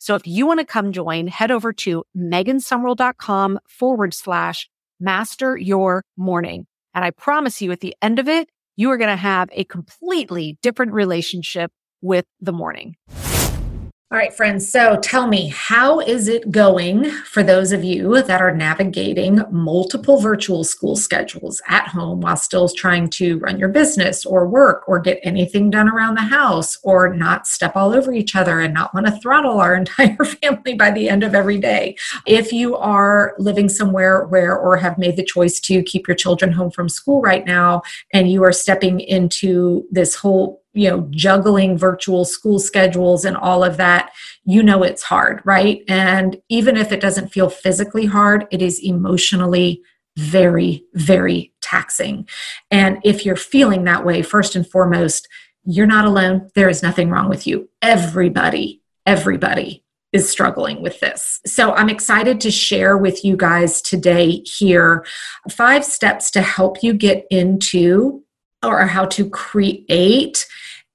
So if you want to come join, head over to megansumrell.com forward slash master your morning. And I promise you at the end of it, you are going to have a completely different relationship with the morning. All right, friends. So tell me, how is it going for those of you that are navigating multiple virtual school schedules at home while still trying to run your business or work or get anything done around the house or not step all over each other and not want to throttle our entire family by the end of every day? If you are living somewhere where or have made the choice to keep your children home from school right now and you are stepping into this whole you know juggling virtual school schedules and all of that you know it's hard right? And even if it doesn't feel physically hard it is emotionally very very taxing. And if you're feeling that way first and foremost you're not alone. There is nothing wrong with you. Everybody everybody is struggling with this. So I'm excited to share with you guys today here five steps to help you get into or how to create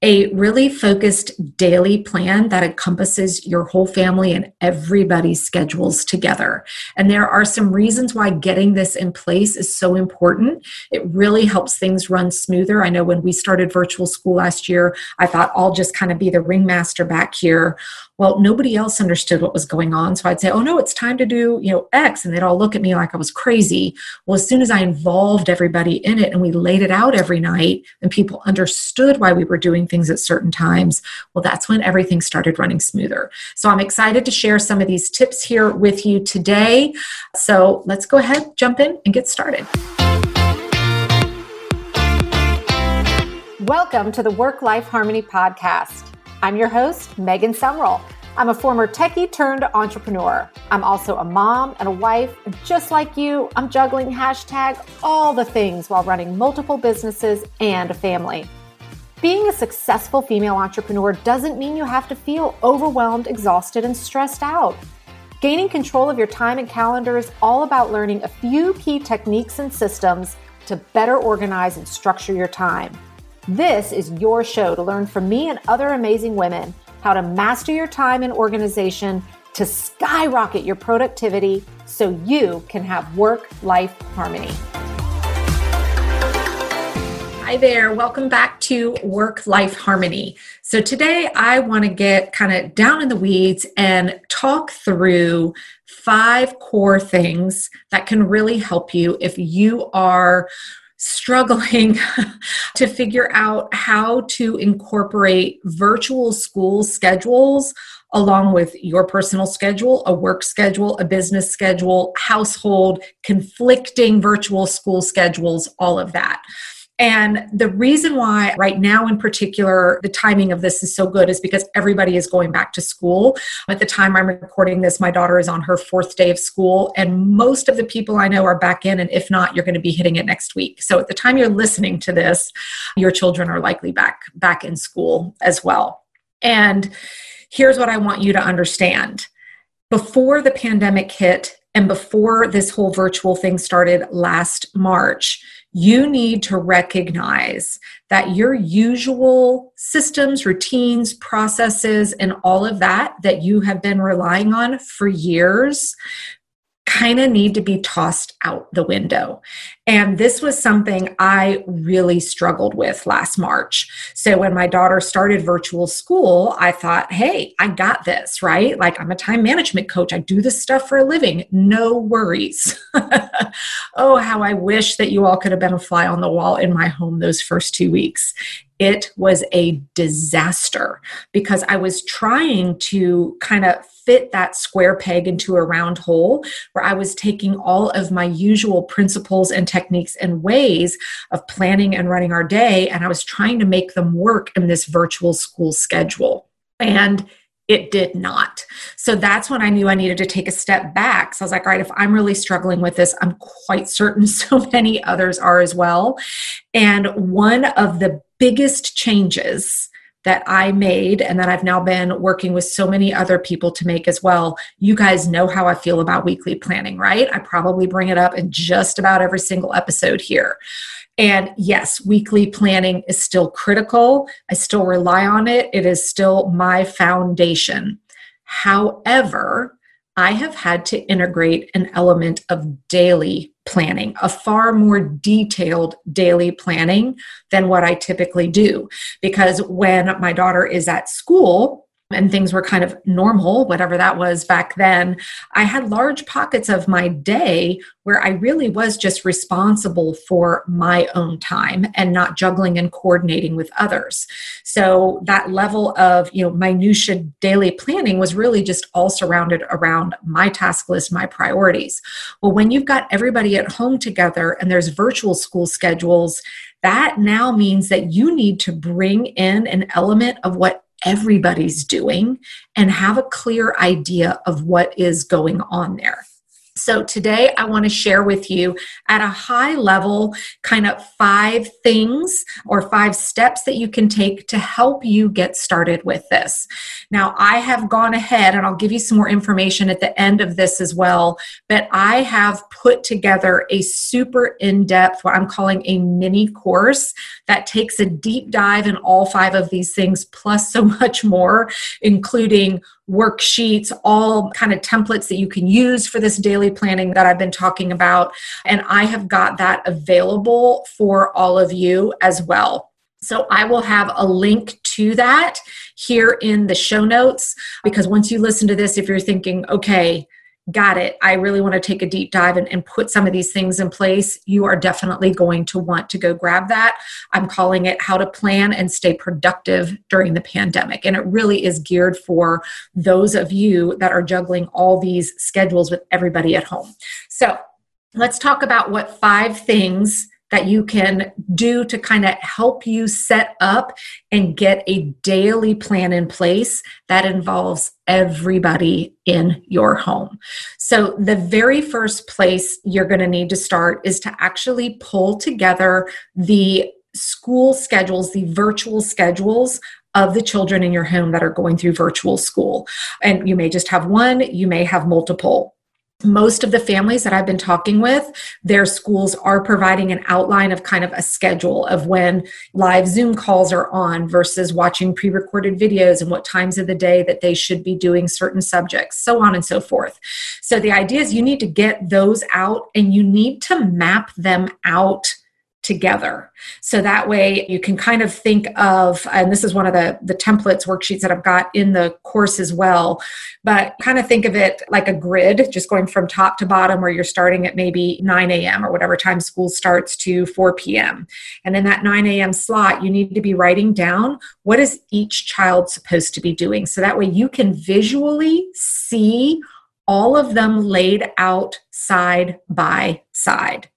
a really focused daily plan that encompasses your whole family and everybody's schedules together. And there are some reasons why getting this in place is so important. It really helps things run smoother. I know when we started virtual school last year, I thought I'll just kind of be the ringmaster back here well nobody else understood what was going on. So i'd say oh no it's time to do you know x. And they'd all look at me like i was crazy. Well as soon as i involved everybody in it and we laid it out every night and people understood why we were doing things at certain times well that's when everything started running smoother. So i'm excited to share some of these tips here with you today. So let's go ahead jump in and get started. Welcome to the Work Life Harmony Podcast. I'm your host, Megan Sumrell. I'm a former techie turned entrepreneur. I'm also a mom and a wife. And just like you, I'm juggling hashtag all the things while running multiple businesses and a family. Being a successful female entrepreneur doesn't mean you have to feel overwhelmed, exhausted, and stressed out. Gaining control of your time and calendar is all about learning a few key techniques and systems to better organize and structure your time. This is your show to learn from me and other amazing women how to master your time and organization to skyrocket your productivity so you can have work life harmony. Hi there. Welcome back to Work Life Harmony. So, today I want to get kind of down in the weeds and talk through five core things that can really help you if you are struggling to figure out how to incorporate virtual school schedules along with your personal schedule, a work schedule, a business schedule, household, conflicting virtual school schedules, all of that. And the reason why, right now in particular, the timing of this is so good is because everybody is going back to school. At the time I'm recording this, my daughter is on her fourth day of school, and most of the people I know are back in. And if not, you're going to be hitting it next week. So at the time you're listening to this, your children are likely back back in school as well. And here's what I want you to understand. Before the pandemic hit and before this whole virtual thing started last March, you need to recognize that your usual systems, routines, processes, and all of that that you have been relying on for years kind of need to be tossed out the window. And this was something I really struggled with last March. So when my daughter started virtual school, I thought, hey, I got this, right? Like I'm a time management coach. I do this stuff for a living. No worries. oh, how I wish that you all could have been a fly on the wall in my home those first two weeks it was a disaster because I was trying to kind of fit that square peg into a round hole where I was taking all of my usual principles and techniques and ways of planning and running our day, and I was trying to make them work in this virtual school schedule. And it did not. So that's when I knew I needed to take a step back. So I was like, all right, if I'm really struggling with this, I'm quite certain so many others are as well. And one of the biggest changes that I made and that I've now been working with so many other people to make as well. You guys know how I feel about weekly planning, right? I probably bring it up in just about every single episode here. And yes, weekly planning is still critical. I still rely on it. It is still my foundation. However, I have had to integrate an element of daily planning, a far more detailed daily planning than what I typically do. Because when my daughter is at school, and things were kind of normal, whatever that was back then, I had large pockets of my day where I really was just responsible for my own time and not juggling and coordinating with others. So that level of, you know, minutia daily planning was really just all surrounded around my task list, my priorities. Well, when you've got everybody at home together and there's virtual school schedules, that now means that you need to bring in an element of what everybody's doing and have a clear idea of what is going on there. So, today I want to share with you at a high level kind of five things or five steps that you can take to help you get started with this. Now, I have gone ahead and I'll give you some more information at the end of this as well, but I have put together a super in depth, what I'm calling a mini course that takes a deep dive in all five of these things, plus so much more, including worksheets, all kind of templates that you can use for this daily planning that I've been talking about. And I have got that available for all of you as well. So I will have a link to that here in the show notes because once you listen to this, if you're thinking, okay, got it, I really want to take a deep dive and, and, put some of these things in place, you are definitely going to want to go grab that. I'm calling it How to Plan and Stay Productive During the Pandemic. And it really is geared for those of you that are juggling all these schedules with everybody at home. So let's talk about what five things that you can do to kind of help you set up and get a daily plan in place that involves everybody in your home. So, the very first place you're going to need to start is to actually pull together the school schedules, the virtual schedules of the children in your home that are going through virtual school. And you may just have one, you may have multiple most of the families that I've been talking with, their schools are providing an outline of kind of a schedule of when live Zoom calls are on versus watching pre recorded videos and what times of the day that they should be doing certain subjects, so on and so forth. So the idea is you need to get those out and you need to map them out together. So that way you can kind of think of, and this is one of the, the templates worksheets that I've got in the course as well, but kind of think of it like a grid, just going from top to bottom, where you're starting at maybe 9 a.m. or whatever time school starts to 4 p.m. And in that 9 a.m. slot, you need to be writing down what is each child supposed to be doing. So that way you can visually see all of them laid out side by side.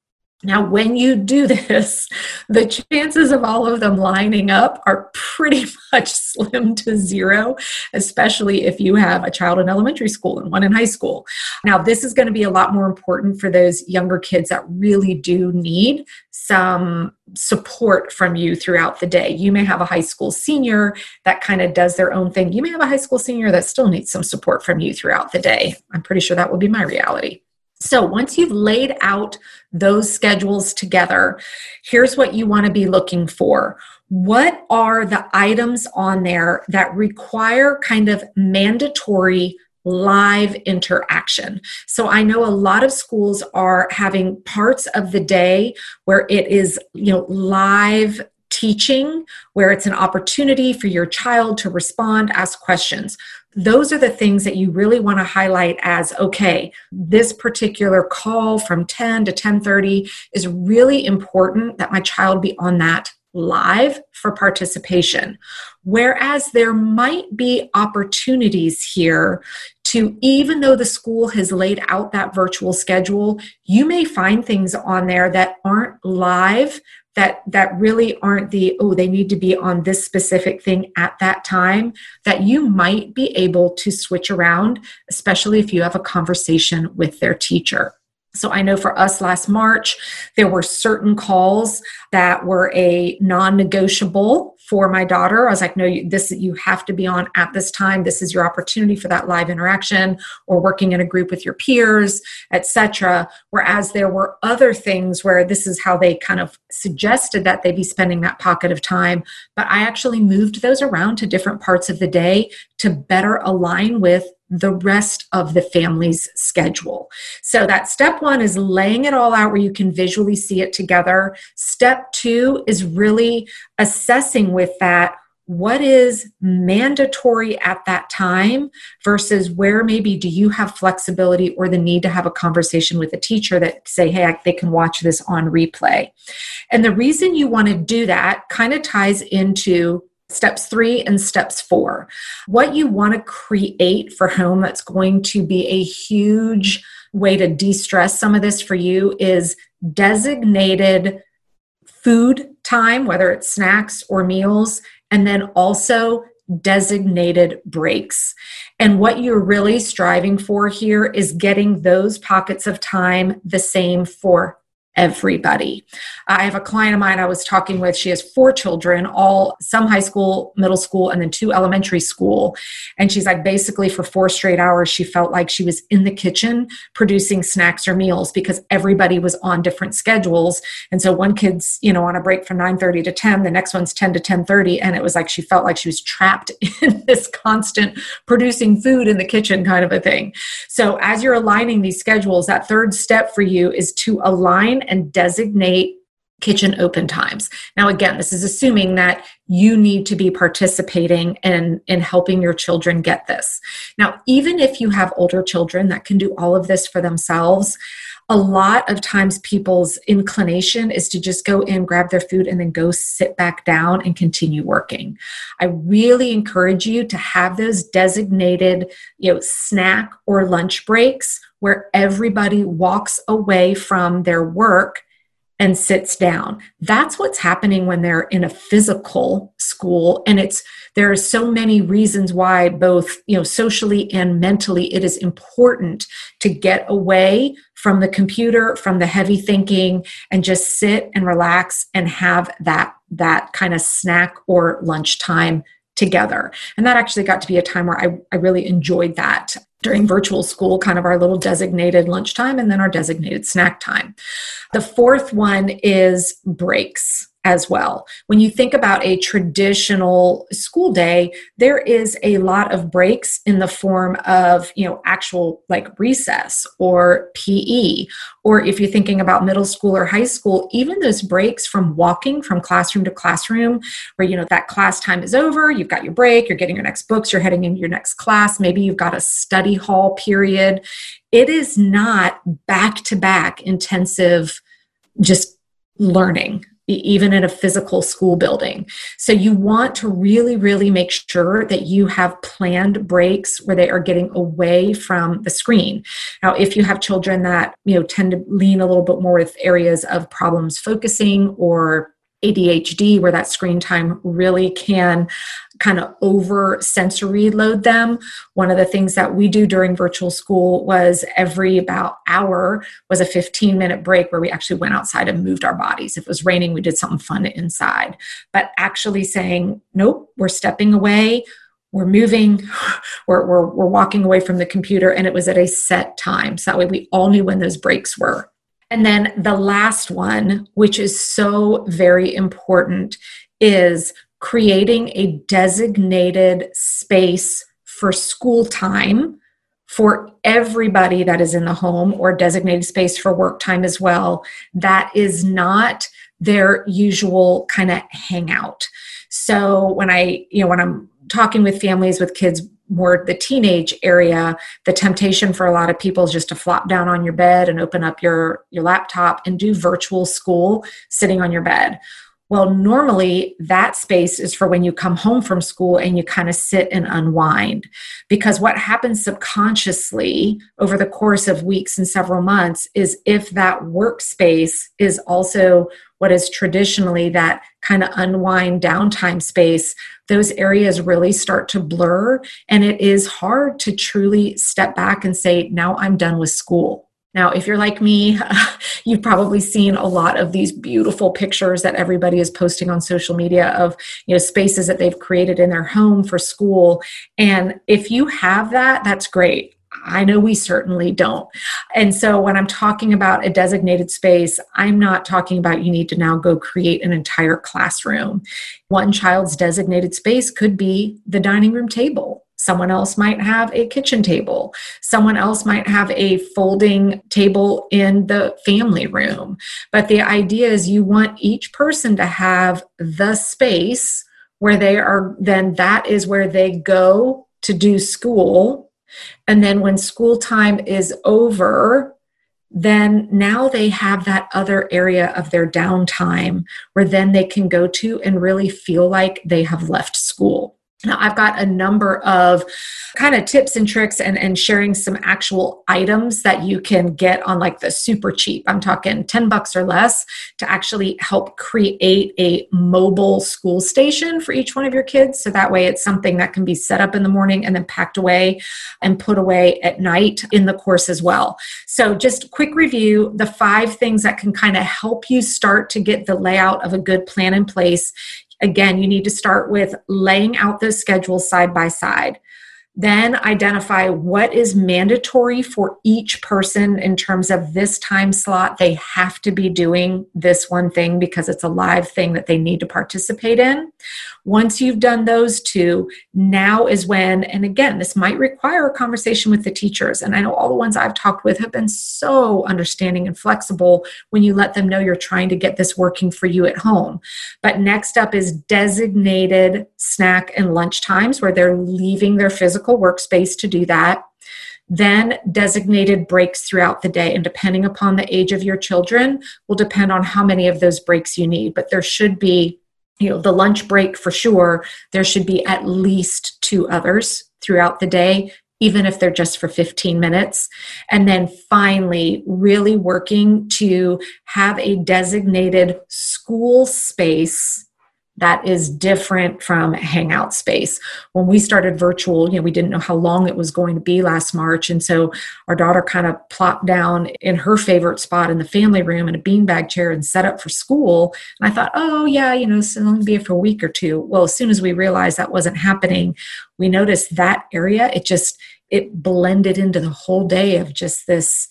Now, when you do this, the chances of all of them lining up are pretty much slim to zero, especially if you have a child in elementary school and one in high school. Now, this is going to be a lot more important for those younger kids that really do need some support from you throughout the day. You may have a high school senior that kind of does their own thing. You may have a high school senior that still needs some support from you throughout the day. I'm pretty sure that will be my reality. So once you've laid out those schedules together, here's what you want to be looking for. What are the items on there that require kind of mandatory live interaction. So I know a lot of schools are having parts of the day where it is, you know, live teaching where it's an opportunity for your child to respond, ask questions. Those are the things that you really want to highlight as okay, this particular call from 10 to 10:30 is really important that my child be on that live for participation. Whereas there might be opportunities here to, even though the school has laid out that virtual schedule, you may find things on there that aren't live that that really aren't the oh they need to be on this specific thing at that time that you might be able to switch around especially if you have a conversation with their teacher so I know for us last March, there were certain calls that were a non-negotiable for my daughter. I was like, no, you, this you have to be on at this time. This is your opportunity for that live interaction or working in a group with your peers, etc. Whereas there were other things where this is how they kind of suggested that they be spending that pocket of time. But I actually moved those around to different parts of the day to better align with the rest of the family's schedule. So that step one is laying it all out where you can visually see it together. Step two is really assessing with that what is mandatory at that time versus where maybe do you have flexibility or the need to have a conversation with a teacher that say hey they can watch this on replay and the reason you want to do that kind of ties into steps three and steps four. What you want to create for home that's going to be a huge way to de stress some of this for you is designated food time, whether it's snacks or meals, and then also designated breaks. And what you're really striving for here is getting those pockets of time the same for everybody. I have a client of mine I was talking with. She has four children, all some high school, middle school, and then two elementary school. And she's like, basically, for four straight hours, she felt like she was in the kitchen producing snacks or meals because everybody was on different schedules. And so one kid's, you know, on a break from 9 30 to 10, the next one's 10 to 10 30. And it was like she felt like she was trapped in this constant producing food in the kitchen kind of a thing. So as you're aligning these schedules, that third step for you is to align and designate kitchen open times. Now again, this is assuming that you need to be participating in in helping your children get this. Now, even if you have older children that can do all of this for themselves, a lot of times people's inclination is to just go in, grab their food, and then go sit back down and continue working. I really encourage you to have those designated, you know, snack or lunch breaks where everybody walks away from their work and sits down. That's what's happening when they're in a physical school and it's there are so many reasons why both, you know, socially and mentally it is important to get away from the computer, from the heavy thinking and just sit and relax and have that that kind of snack or lunch time together. And that actually got to be a time where I, I really enjoyed that during virtual school, kind of our little designated lunchtime and then our designated snack time. The fourth one is breaks as well. When you think about a traditional school day, there is a lot of breaks in the form of, you know, actual like recess or PE, or if you're thinking about middle school or high school, even those breaks from walking from classroom to classroom, where, you know, that class time is over, you've got your break, you're getting your next books, you're heading into your next class, maybe you've got a study hall period. It is not back to back intensive just learning even in a physical school building. So you want to really, really make sure that you have planned breaks where they are getting away from the screen. Now, if you have children that, you know, tend to lean a little bit more with areas of problems focusing or ADHD, where that screen time really can kind of over sensory load them. One of the things that we do during virtual school was every about hour was a 15 minute break where we actually went outside and moved our bodies. If it was raining, we did something fun inside. But actually saying, nope, we're stepping away. We're moving, we're, we're, we're walking away from the computer, and it was at a set time. So that way we all knew when those breaks were. And then the last one, which is so very important, is creating a designated space for school time for everybody that is in the home or designated space for work time as well. That is not their usual kind of hangout. So when i you know when i'm talking with families with kids more the teenage area the temptation for a lot of people is just to flop down on your bed and open up your your laptop and do virtual school sitting on your bed well, normally that space is for when you come home from school and you kind of sit and unwind. Because what happens subconsciously over the course of weeks and several months is if that workspace is also what is traditionally that kind of unwind downtime space, those areas really start to blur. And it is hard to truly step back and say, now I'm done with school now, if you're like me, you've probably seen a lot of these beautiful pictures that everybody is posting on social media of, you know, spaces that they've created in their home for school. And if you have that, that's great. I know we certainly don't. And so when I'm talking about a designated space, I'm not talking about you need to now go create an entire classroom. One child's designated space could be the dining room table Someone else might have a kitchen table. Someone else might have a folding table in the family room. But the idea is you want each person to have the space where they are, then that is where they go to do school. And then when school time is over, then now they have that other area of their downtime where then they can go to and really feel like they have left school. Now, I've got a number of kind of tips and tricks and, and sharing some actual items that you can get on like the super cheap. I'm talking 10 bucks or less to actually help create a mobile school station for each one of your kids. So that way it's something that can be set up in the morning and then packed away and put away at night in the course as well. So, just quick review the five things that can kind of help you start to get the layout of a good plan in place Again, you need to start with laying out those schedules side by side. Then identify what is mandatory for each person in terms of this time slot. They have to be doing this one thing because it's a live thing that they need to participate in. Once you've done those two, now is when, and again, this might require a conversation with the teachers. And I know all the ones I've talked with have been so understanding and flexible when you let them know you're trying to get this working for you at home. But next up is designated snack and lunch times where they're leaving their physical workspace to do that. Then designated breaks throughout the day. And depending upon the age of your children, will depend on how many of those breaks you need. But there should be, you know, the lunch break for sure. There should be at least two others throughout the day even if they're just for 15 minutes. And then finally, really working to have a designated school space that is different from hangout space. When we started virtual, you know, we didn't know how long it was going to be last March. And so our daughter kind of plopped down in her favorite spot in the family room in a beanbag chair and set up for school. And I thought, oh, yeah, you know, so only be for a week or two. Well, as soon as we realized that wasn't happening, we noticed that area, it just, it blended into the whole day of just this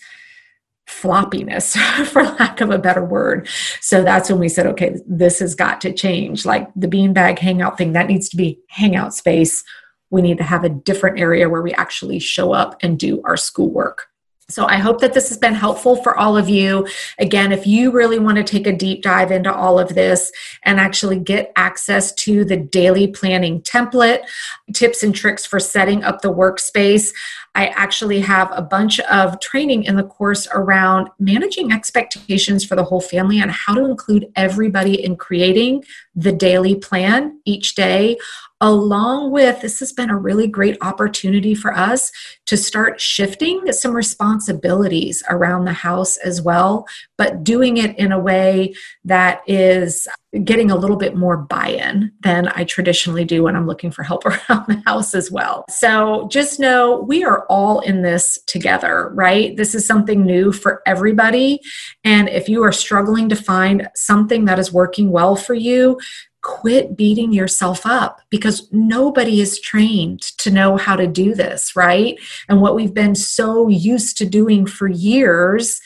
floppiness for lack of a better word. So that's when we said okay this has got to change. Like the beanbag hangout thing that needs to be hangout space. We need to have a different area where we actually show up and do our schoolwork so I hope that this has been helpful for all of you. Again, if you really want to take a deep dive into all of this and actually get access to the daily planning template, tips and tricks for setting up the workspace, I actually have a bunch of training in the course around managing expectations for the whole family and how to include everybody in creating the daily plan each day along with this has been a really great opportunity for us to start shifting some responsibilities around the house as well, but doing it in a way that is getting a little bit more buy in than I traditionally do when I'm looking for help around the house as well. So just know we are all in this together, right? This is something new for everybody. And if you are struggling to find something that is working well for you, quit beating yourself up because nobody is trained to know how to do this, right? And what we've been so used to doing for years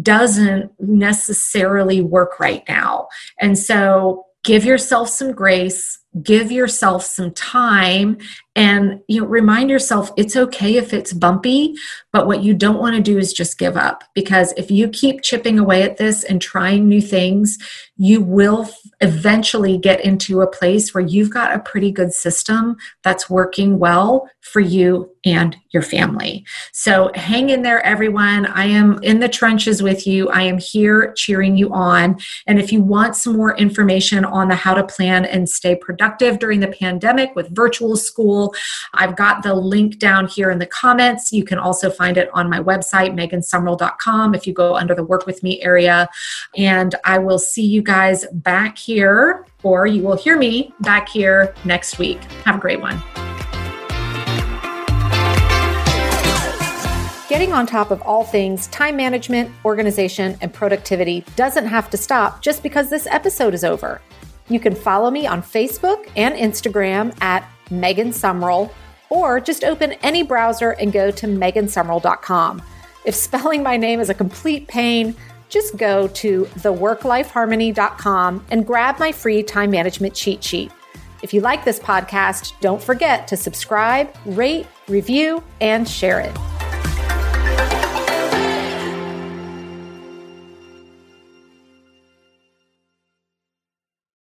doesn't necessarily work right now. And so give yourself some grace give yourself some time and you know remind yourself it's okay if it's bumpy but what you don't want to do is just give up because if you keep chipping away at this and trying new things you will eventually get into a place where you've got a pretty good system that's working well for you and your family. So hang in there, everyone. I am in the trenches with you. I am here cheering you on. And if you want some more information on the how to plan and stay productive during the pandemic with virtual school, I've got the link down here in the comments. You can also find it on my website, megansumrell.com, if you go under the work with me area. And I will see you guys back here, or you will hear me back here next week. Have a great one. Getting on top of all things time management, organization, and productivity doesn't have to stop just because this episode is over. You can follow me on Facebook and Instagram at Megan Sumrell, or just open any browser and go to megansumrell.com. If spelling my name is a complete pain, just go to theworklifeharmony.com and grab my free time management cheat sheet. If you like this podcast, don't forget to subscribe, rate, review, and share it.